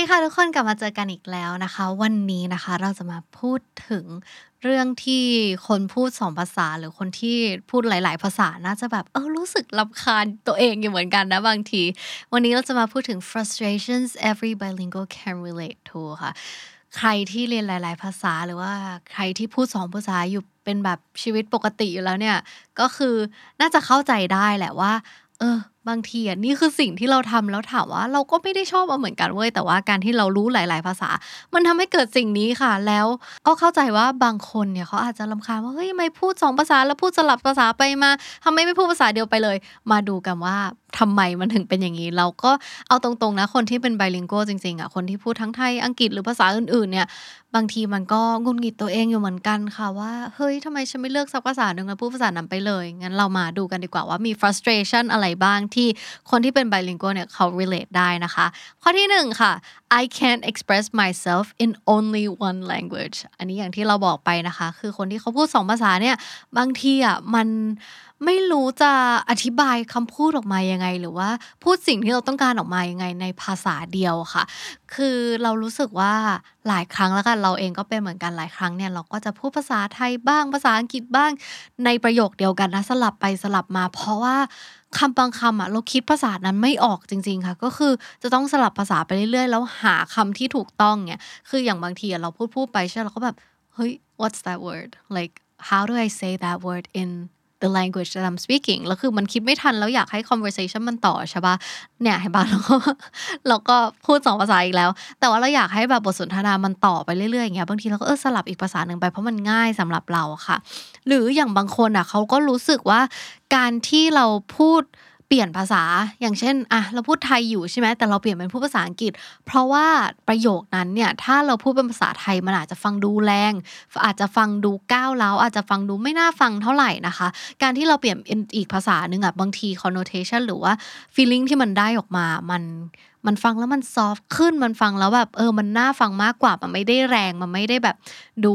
ดีค่ะทุกคนกลับมาเจอกันอีกแล้วนะคะ วันนี้นะคะเราจะมาพูดถึงเรื่องที่คนพูดสองภาษาหรือคนที่พูดหลาย ๆ ภาษาน่าจะแบบเออรู้สึกลำคาญตัวเองอยู่เหมือนกันนะบางที วันนี้เราจะมาพูดถึง frustrations every bilingual can relate to ค่ะ ใครที่เรียนหลาย ๆ ภาษาหรือว่าใครที่พูดสองภาษาอยู่เป็นแบบชีวิตปกติอยู่แล้วเนี่ย ก็คือน่าจะเข้าใจได้แหละว่า เออ บางทีอะนี่คือสิ่งที่เราทำแล้วถามว่า เราก็ไม่ได้ชอบเอาเหมือนกันเว้ยแต่ว่าการที่เรารู้หลาย ๆ ภาษา มันทำให้เกิดสิ่งนี้ค่ะ แล้วก็เข้าใจว่าบางคนเนี่ยเขาอาจจะลำคาญว่าเฮ้ยทำไมพูดสองภาษาแล้วพูดสลับภาษาไปมาทำไมไม่พูดภาษาเดียวไปเลย มาดูกันว่า ทำไมมันถึงเป็นอย่างนี้ เราก็เอาตรงๆนะ คนที่เป็นไบลิงโกจริงๆอะคนที่พูดทั้งไทยอังกฤษหรือภาษาอื่นๆเนี่ย บางทีมันก็งุนงิดตัวเองอยู่เหมือนกันค่ะว่า เฮ้ยทำไมฉันไม่เลือกสักภาษาหนึ่งแล้วพูดภาษานั้นไปเลย งั้นเรามาดูกันดีกว่าว่ามี frustration อะไรบ้างที่คนที่เป็น bilingual เนี่ยเขา relate ได้นะคะ ข้อที่หนึ่งค่ะ I can't express myself in only one language อันนี้อย่างที่เราบอกไปนะคะ คือคนที่เขาพูดสองภาษาเนี่ยบางทีอะมัน ไม่รู้จะอธิบายคำพูดออกมายังไง หรือว่าพูดสิ่งที่เราต้องการออกมายังไงในภาษาเดียวค่ะ คือเรารู้สึกว่าหลายครั้งแล้วกันเราเองก็เป็นเหมือนกันหลายครั้งเนี่ยเราก็จะพูดภาษาไทยบ้างภาษาอังกฤษบ้างในประโยคเดียวกันนะสลับไปสลับมา เพราะว่าคำบางคำอะเราคิดภาษานั้นไม่ออกจริง ๆค่ะ ก็คือจะต้องสลับภาษาไปเรื่อยๆ แล้วหาคำที่ถูกต้องเนี่ยคืออย่างบางทีอะเราพูดพูดไปใช่เราก็แบบเฮ้ย what's that word like how do I say that word in the language that I'm speaking แล้วคือมันคิดไม่ทันแล้วอยากให้ conversation มันต่อใช่ปะเนี่ยเห็นปะเราก็เราก็พูดสองภาษาอีกแล้ว แต่ว่าเราอยากให้แบบบทสนทนามันต่อไปเรื่อยๆอย่างเงี้ยบางทีเราก็เออสลับอีกภาษาหนึ่งไปเพราะมันง่ายสำหรับเราค่ะ หรืออย่างบางคนอะเขาก็รู้สึกว่าการที่เราพูด เปลี่ยนภาษาอย่างเช่นอะเราพูดไทยอยู่ใช่ไหมแต่เราเปลี่ยนเป็นพูดภาษาอังกฤษ เพราะว่าประโยคนั้นเนี่ยถ้าเราพูดเป็นภาษาไทยมันอาจจะฟังดูแรง อาจจะฟังดูก้าวเล้าอาจจะฟังดูไม่น่าฟังเท่าไหร่นะคะ การที่เราเปลี่ยนเป็นอีกภาษาหนึ่งอะบางที connotation หรือว่า feeling ที่มันได้ออกมามัน มันฟังแล้วมันซอฟขึ้นมันฟังแล้วแบบเออมันน่าฟังมากกว่ามันไม่ได้แรงมันไม่ได้แบบดู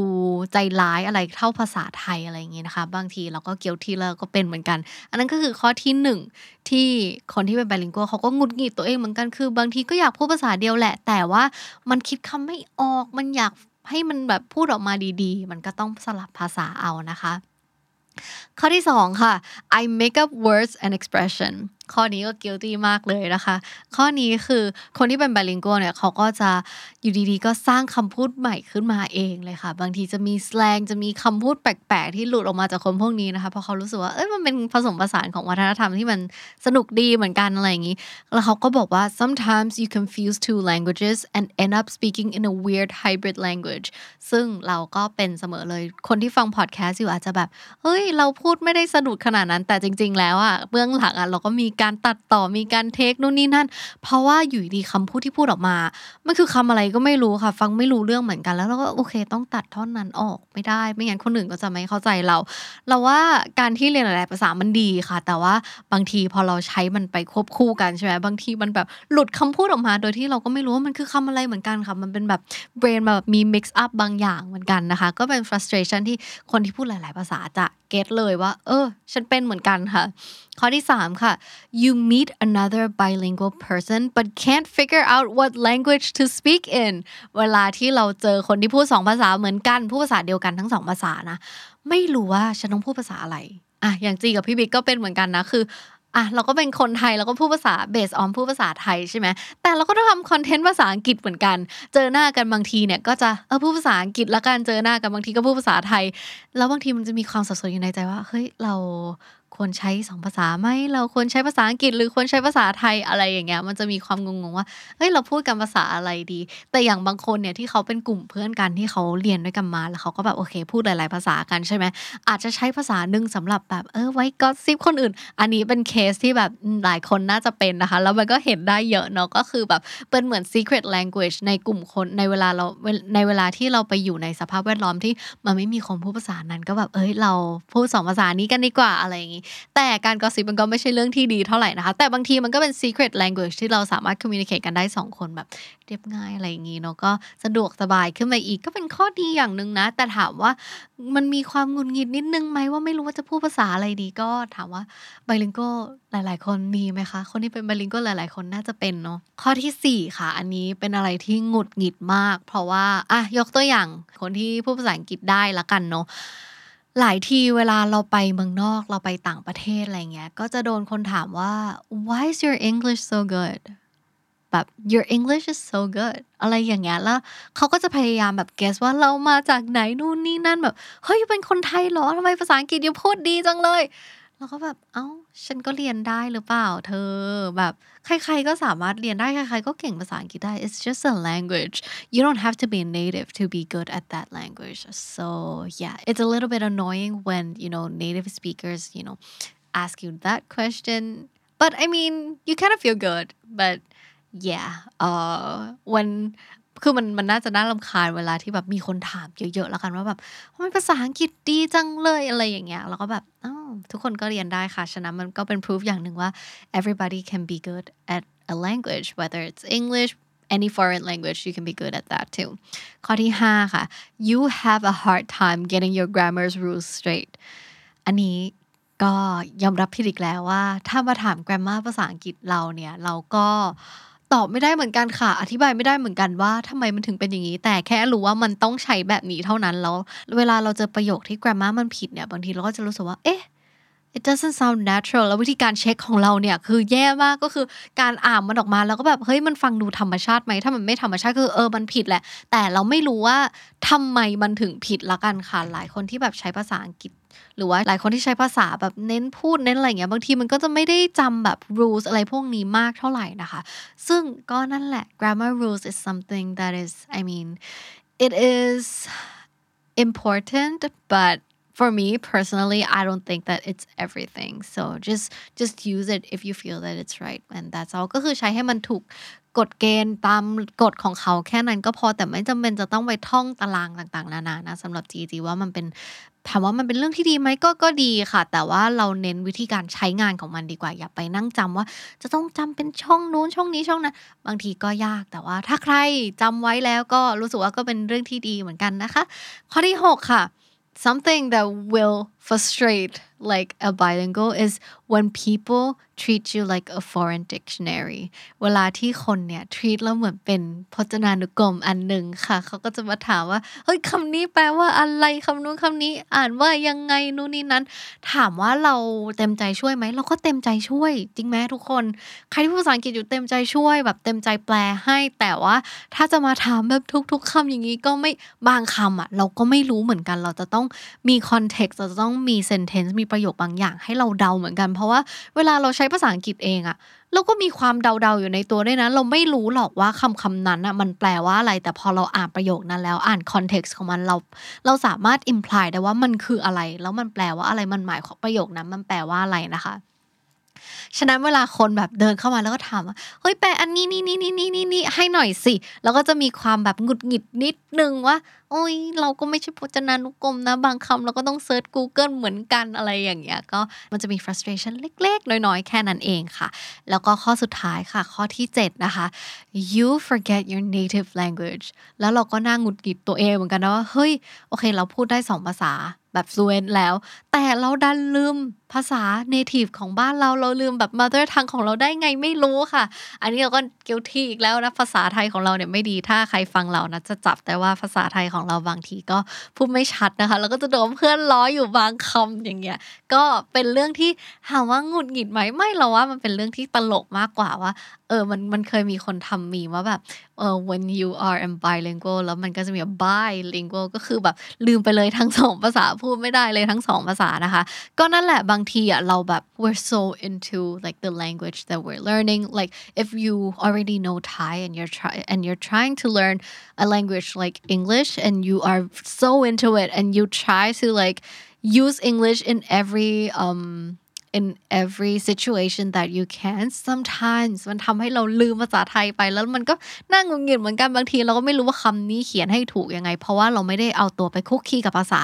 ใจร้ายอะไรเท่าภาษาไทยอะไรอย่างงี้นะคะ บางทีเราก็เกี่ยวทีแล้วก็เป็นเหมือนกัน อันนั้นก็คือข้อที่หนึ่งที่คนที่เป็นไบลิงกัวเขาก็งุดหงิดตัวเองเหมือนกันคือ บางทีก็อยากพูดภาษาเดียวแหละ แต่ว่ามันคิดคำไม่ออกมันอยากให้มันแบบพูดออกมาดีๆ มันก็ต้องสลับภาษาเอานะคะ ข้อที่สองค่ะ I make up words and expression ข้อนี้ก็ guilty มากเลยนะคะ ข้อนี้คือคนที่เป็น bilingual เนี่ยเขาก็จะอยู่ดีๆ ก็สร้างคำพูดใหม่ขึ้นมาเองเลยค่ะ บางทีจะมี slang จะมีคำพูดแปลกๆ ที่หลุดออกมาจากคนพวกนี้นะคะเพราะเขารู้สึกว่าเอ้ยมันเป็นผสมผสานของวัฒนธรรมที่มันสนุกดีเหมือนกันอะไรอย่างนี้ แล้วเขาก็บอกว่า sometimes you confuse two languages and end up speaking in a weird hybrid language ซึ่งเราก็เป็นเสมอเลยคนที่ฟัง podcast อยู่อาจจะแบบเฮ้ยเราพูดไม่ได้สนุกขนาดนั้นแต่จริง ๆ แล้วอะเบื้องหลังอะเราก็มีการตัดต่อมีการเทคนู่นนี่นั่น เพราะว่าอยู่ดีคำพูดที่พูดออกมามันคือคำอะไรก็ไม่รู้ค่ะ ฟังไม่รู้เรื่องเหมือนกันแล้วเราก็โอเค ต้องตัดท่อนนั้นออกไม่ได้ ไม่งั้นคนอื่นก็จะไม่เข้าใจเรา เราว่าการที่เรียนหลาย ๆ ภาษามันดีค่ะ แต่ว่าบางทีพอเราใช้มันไปควบคู่กันใช่ไหมบางทีมันแบบหลุดคำพูดออกมา โดยที่เราก็ไม่รู้ว่ามันคือคำอะไรเหมือนกันค่ะ มันเป็นแบบ brain แบบมี mix up บางอย่างเหมือนกันนะคะ ก็เป็น frustration ที่คนที่พูดหลาย ๆ ภาษาจะเก็ตเลยว่า เออ ฉันเป็นเหมือนกันค่ะ ข้อที่ 3 ค่ะ you meet another bilingual person but can't figure out what language to speak in เวลาที่เราเจอคนที่พูดสองภาษาเหมือนกันพูดภาษาเดียวกันทั้งสองภาษานะไม่รู้ว่าฉันต้องพูดภาษาอะไรอะอย่างจีกับพี่บิ๊กก็เป็นเหมือนกันนะคืออะเราก็เป็นคนไทยเราก็พูดภาษาเบสออนพูดภาษาไทยใช่ไหมแต่เราก็ต้องทำคอนเทนต์ภาษาอังกฤษเหมือนกัน เจอหน้ากันบางทีเนี่ยก็จะเออพูดภาษาอังกฤษแล้วกันเจอหน้ากันบางทีก็พูดภาษาไทย แล้วบางทีมันจะมีความสับสนอยู่ในใจว่าเฮ้ยเรา ควรใช้สองภาษาไหมเราควรใช้ภาษาอังกฤษ หรือควรใช้ภาษาไทยอะไรอย่างเงี้ยมันจะมีความงงๆว่าเฮ้ยเราพูดกันภาษาอะไรดี แต่อย่างบางคนเนี่ยที่เขาเป็นกลุ่มเพื่อนกันที่เขาเรียนด้วยกันมาแล้วเขาก็แบบโอเค พูดหลาย ๆ ภาษากันใช่ไหมอาจจะใช้ภาษาหนึ่งสำหรับแบบเออไว้ก็ซิบคนอื่น อันนี้เป็นเคสที่แบบหลายคนน่าจะเป็นนะคะ แล้วมันก็เห็นได้เยอะเนาะก็คือแบบเป็นเหมือน secret language ในกลุ่มคนในเวลาเราในเวลาที่เราไปอยู่ในสภาพแวดล้อมที่มันไม่มีคนพูดภาษานั้นก็แบบเอ้ยเราพูดสองภาษานี้กันดีกว่าอะไรอย่างงี้แต่การกอสิบมันก็ไม่ใช่เรื่องที่ดีเท่าไหร่นะคะ แต่บางทีมันก็เป็น secret language ที่เราสามารถ communicate กันได้สองคนแบบเรียบง่ายอะไรอย่างงี้เนาะก็สะดวกสบายขึ้นมาอีกก็เป็นข้อดีอย่างหนึ่งนะ แต่ถามว่ามันมีความงุนงิดนิดนึงไหมว่าไม่รู้ว่าจะพูดภาษาอะไรดีก็ถามว่าไบลิงโกหลาย ๆ คนมีไหมคะ คนที่เป็นไบลิงโกหลาย ๆ คนน่าจะเป็นเนาะข้อที่ 4 ค่ะ อันนี้เป็นอะไรที่งุดหงิดมาก เพราะว่าอะยกตัวอย่างคนที่พูดภาษาอังกฤษได้ละกันเนาะ หลายทีเวลาเราไปเมืองนอกเราไปต่างประเทศอะไรเงี้ย ก็จะโดนคนถามว่า why is your English so good แบบ your English is so good อะไรอย่างเงี้ยแล้วเขาก็จะพยายามแบบ guess ว่าเรามาจากไหนนู่นนี่นั่นแบบ เฮ้ยเป็นคนไทยเหรอทำไมภาษาอังกฤษยังพูดดีจังเลย แล้วก็แบบเอ้าฉันก็เรียนได้หรือเปล่าเธอแบบใครๆก็สามารถเรียนได้ใครๆก็เก่งภาษาอังกฤษได้ it's just a language you don't have to be a native to be good at that language so yeah it's a little bit annoying when you know native speakers you know ask you that question but I mean you kind of feel good but yeah uh when คือมันมันน่าจะน่ารำคาญเวลาที่แบบมีคนถามเยอะๆแล้วกันว่าแบบทำไมภาษาอังกฤษดีจังเลยอะไรอย่างเงี้ยแล้วก็แบบอ้าวทุกคนก็เรียนได้ค่ะ ฉะนั้นมันก็เป็น proof อย่างหนึ่งว่า everybody can be good at a language whether it's English any foreign language you can be good at that too ข้อที่ 5 ค่ะ you have a hard time getting your grammar's rules straight อันนี้ก็ยอมรับผิดอีกแล้วว่า ถ้ามาถาม grammar ภาษาอังกฤษเราเนี่ย เราก็ ตอบไม่ได้เหมือนกันค่ะ อธิบายไม่ได้เหมือนกันว่าทำไมมันถึงเป็นอย่างนี้ แต่แค่รู้ว่ามันต้องใช้แบบนี้เท่านั้นแล้ว เวลาเราเจอประโยคที่ grammar มันผิดเนี่ย บางทีเราก็จะรู้สึกว่า เอ๊ะ it doesn't sound natural แล้ววิธีการเช็คของเราเนี่ย คือแย่มากก็คือการอ่านมันออกมาแล้วก็แบบเฮ้ยมันฟังดูธรรมชาติไหมถ้ามันไม่ธรรมชาติคือเออมันผิดแหละ แต่เราไม่รู้ว่าทำไมมันถึงผิดละกันค่ะหลายคนที่แบบใช้ภาษาอังกฤษ หรือว่าหลายคนที่ใช้ภาษาแบบเน้นพูดเน้นอะไรเงี้ยบางทีมันก็จะไม่ได้จำแบบ rules อะไรพวกนี้มากเท่าไหร่นะคะ ซึ่งก็นั่นแหละ grammar rules is something that is I mean it is important but for me personally i don't think that it's everything so just just use it if you feel that it's right and that's all ก็คือใช้ให้มันถูกกฎเกณฑ์ตามกฎของเขาแค่นั้นก็พอแต่ไม่จำเป็นจะต้องไปท่องตารางต่างๆ นานานะสำหรับจีจีว่ามันเป็น ถามว่ามันเป็นเรื่องที่ดีไหมก็ก็ดีค่ะ แต่ว่าเราเน้นวิธีการใช้งานของมันดีกว่า อย่าไปนั่งจำว่า จะต้องจำเป็นช่องนู้นช่องนี้ช่องนั้นบางทีก็ยากแต่ว่า ถ้าใครจำไว้แล้วก็รู้สึกว่าก็เป็นเรื่องที่ดีเหมือนกันนะคะ ข้อที่ 6 ค่ะ something that will frustrate like a bilingual is when people treat you like a foreign dictionary เวลาที่คนเนี่ย treat เราเหมือนเป็นพจนานุกรมอันหนึ่งค่ะ เขาก็จะมาถามว่า เฮ้ยคำนี้แปลว่าอะไรคำนู้นคำนี้ อ่านว่ายังไงนู่นนี่นั้น ถามว่าเราเต็มใจช่วยไหม เราก็เต็มใจช่วย จริงไหมทุกคน ใครที่พูดภาษาอังกฤษอยู่เต็มใจช่วย แบบเต็มใจแปลให้ แต่ว่าถ้าจะมาถามแบบทุก ๆคำอย่างนี้ก็ไม่ บางคำอะ เราก็ไม่รู้เหมือนกัน เราจะต้องมี context เราจะต้องมี sentence มีประโยคบางอย่างให้เราเดาเหมือนกัน เพราะว่าเวลาเราใช้ภาษาอังกฤษเองอะเราก็มีความเดาๆอยู่ในตัวด้วยนะ เราไม่รู้หรอกว่าคำคำนั้นอะมันแปลว่าอะไร แต่พอเราอ่านประโยคนั้นแล้วอ่าน context ของมันเรา เราสามารถ imply ได้ว่ามันคืออะไร แล้วมันแปลว่าอะไรมันหมายของประโยคนั้นมันแปลว่าอะไรนะคะ ฉะนั้นเวลาคนแบบเดินเข้ามาแล้วก็ถามว่าเฮ้ยแปลอันนี้นี่นี่นี่นี่นี่นี่ให้หน่อยสิ แล้วก็จะมีความแบบหงุดหงิดนิดนึงว่า โอ้ยเราก็ไม่ใช่พจนานุกรมนะ บางคำเราก็ต้องเซิร์ช Google เหมือนกันอะไรอย่างเงี้ยก็มันจะมี frustration เล็ก ๆ น้อยๆ แค่นั้นเองค่ะ แล้วก็ข้อสุดท้ายค่ะ ข้อที่7นะคะ you forget your native language แล้วเราก็น่าหงุดหงิดตัวเองเหมือนกันนะว่าเฮ้ยโอเค เราพูดได้สองภาษา แบบ fluent แล้ว แต่เราดันลืมภาษา native ของบ้านเราเราลืมแบบ mother tongue ของเราได้ไงไม่รู้ค่ะ อันนี้เราก็ guilty อีกแล้วนะภาษาไทยของเราเนี่ยไม่ดีถ้าใครฟังเรานะจะจับแต่ว่าภาษาไทยของเราบางทีก็พูดไม่ชัดนะคะแล้วก็จะโดนเพื่อนล้ออยู่บางคำอย่างเงี้ยก็เป็นเรื่องที่ถามว่าหงุดหงิดไหมไม่เราว่ามันเป็นเรื่องที่ตลกมากกว่าว่าเออมันมันเคยมีคนทำมีว่าแบบเออ when you are bilingual แล้วมันก็จะมี bilingual ก็คือแบบลืมไปเลยทั้งสองภาษาพพูดไม่ได้เลยทั้งสองภาษานะคะ ก็นั่นแหละบางทีอ่ะเราแบบ we're so into like the language that we're learning like if you already know Thai and you're try and you're trying to learn a language like English and you are so into it and you try to like use English in every um in every situation that you can sometimes มันทำให้เราลืมภาษาไทยไปแล้วมันก็น่างงเงียเหมือนกันบางทีเราก็ไม่รู้ว่าคำนี้เขียนให้ถูกยังไง เพราะว่าเราไม่ได้เอาตัวไปคุกคีกับภาษา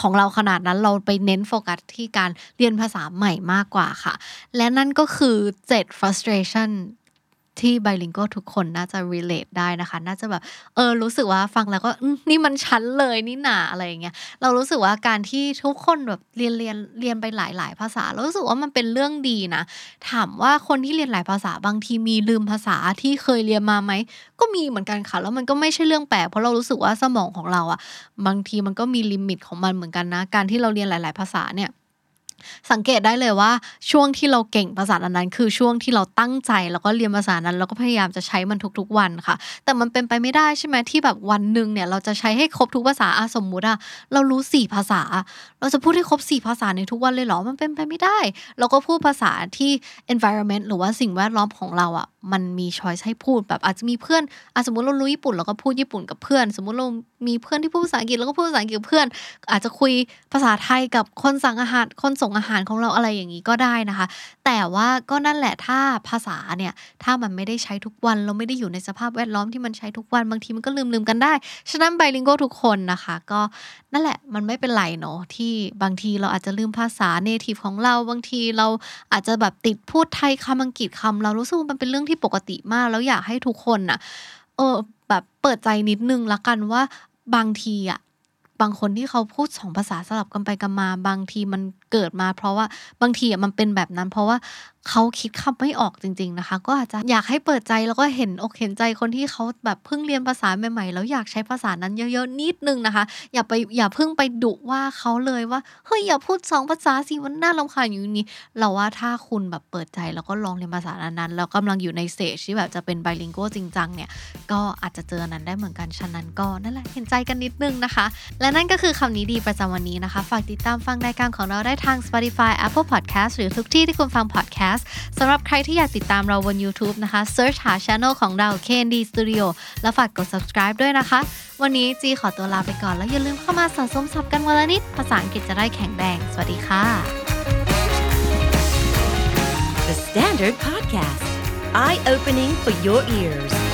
ของเราขนาดนั้นเราไปเน้นโฟกัสที่การเรียนภาษาใหม่มากกว่าค่ะ และนั่นก็คือ 7 frustration ที่ไบลิงโกทุกคนน่าจะ relate ได้นะคะ น่าจะแบบเออรู้สึกว่าฟังแล้วก็นี่มันชั้นเลยนี่หนาอะไรอย่างเงี้ยเรารู้สึกว่าการที่ทุกคนแบบเรียนเรียนเรียนไปหลายๆภาษาเรารู้สึกว่ามันเป็นเรื่องดีนะ ถามว่าคนที่เรียนหลายภาษาบางทีมีลืมภาษาที่เคยเรียนมาไหมก็มีเหมือนกันค่ะแล้วมันก็ไม่ใช่เรื่องแปลกเพราะเรารู้สึกว่าสมองของเราอะบางทีมันก็มีลิมิตของมันเหมือนกันนะ การที่เราเรียนหลาย ๆ ภาษาเนี่ย สังเกตได้เลยว่าช่วงที่เราเก่งภาษาอันั้น คือช่วงที่เราตั้งใจแล้วก็เรียนภาษานั้น แล้วก็พยายามจะใช้มันทุกๆวันค่ะ แต่มันเป็นไปไม่ได้ใช่ไหมที่แบบวันหนึ่งเนี่ยเราจะใช้ให้ครบทุกภาษาอาสมมุติอะเรารู้สี่ภาษา เราจะพูดให้ครบสี่ภาษาในทุกวันเลยเหรอมันเป็นไปไม่ได้ เราก็พูดภาษาที่ environment หรือว่าสิ่งแวดล้อมของเราอะ มันมีช้อยส์ให้พูดแบบอาจจะมีเพื่อนอสมมติเรารู้ญี่ปุ่นเราก็พูดญี่ปุ่นกับเพื่อน สมมติเรามีเพื่อนที่พูดภาษาอังกฤษเราก็พูดภาษาอังกฤษกับเพื่อน อาจจะคุยภาษาไทยกับคนสั่งอาหารคนส่งอาหารของเราอะไรอย่างนี้ก็ได้นะคะ แต่ว่าก็นั่นแหละถ้าภาษาเนี่ยถ้ามันไม่ได้ใช้ทุกวันเราไม่ได้อยู่ในสภาพแวดล้อมที่มันใช้ทุกวันบางทีมันก็ลืมลืมกันได้ ฉะนั้น bilingual ทุกคนนะคะ ก็นั่นแหละมันไม่เป็นไรเนาะที่บางทีเราอาจจะลืมภาษา native ของเราบางทีเราอาจจะแบบติดพูดไทยคำอังกฤษคำเรารู้สึกมันเป็นเรื่องที่ที่ปกติมาก แล้วอยากให้ทุกคนน่ะ เออ แบบเปิดใจนิดนึงละกันว่าบางทีอะบางคนที่เขาพูดสองภาษาสลับกันไปกันมา บางทีมันเกิดมา เพราะว่าบางทีอะมันเป็นแบบนั้น เพราะว่า เขาคิดคำไม่ออกจริง ๆนะคะ ก็อาจจะอยากให้เปิดใจแล้วก็เห็นอกเห็นใจคนที่เขาแบบเพิ่งเรียนภาษาใหม่ๆ แล้วอยากใช้ภาษานั้นเยอะๆนิดนึงนะคะ อย่าไปอย่าเพิ่งไปดุว่าเขาเลยว่าเฮ้ยอย่าพูดสองภาษาสิมันน่ารำคาญอยู่นี้เราว่าถ้าคุณแบบเปิดใจแล้วก็ลองเรียนภาษานั้นๆแล้วกำลังอยู่ในเซจที่แบบจะเป็นไบลิงโกจริงจังเนี่ยก็อาจจะเจอนั้นได้เหมือนกันฉะนั้นก็นั่นแหละเห็นใจกันนิดนึงนะคะ และนั่นก็คือคำนี้ดีประจำวันนี้นะคะ ฝากติดตามฟังรายการของเราได้ทาง Spotify Apple Podcast หรือทุกที่ที่คุณฟัง podcast สำหรับใครที่อยากติดตามเราบน YouTube นะคะ search หา channel ของเรา KND Studio แล้วฝากกด subscribe ด้วยนะคะ วันนี้จีขอตัวลาไปก่อนแล้วอย่าลืมเข้ามาสะสมศัพท์กันวันละนิด ภาษาอังกฤษจะได้แข็งแรง สวัสดีค่ะ The Standard Podcast, eye opening for your ears.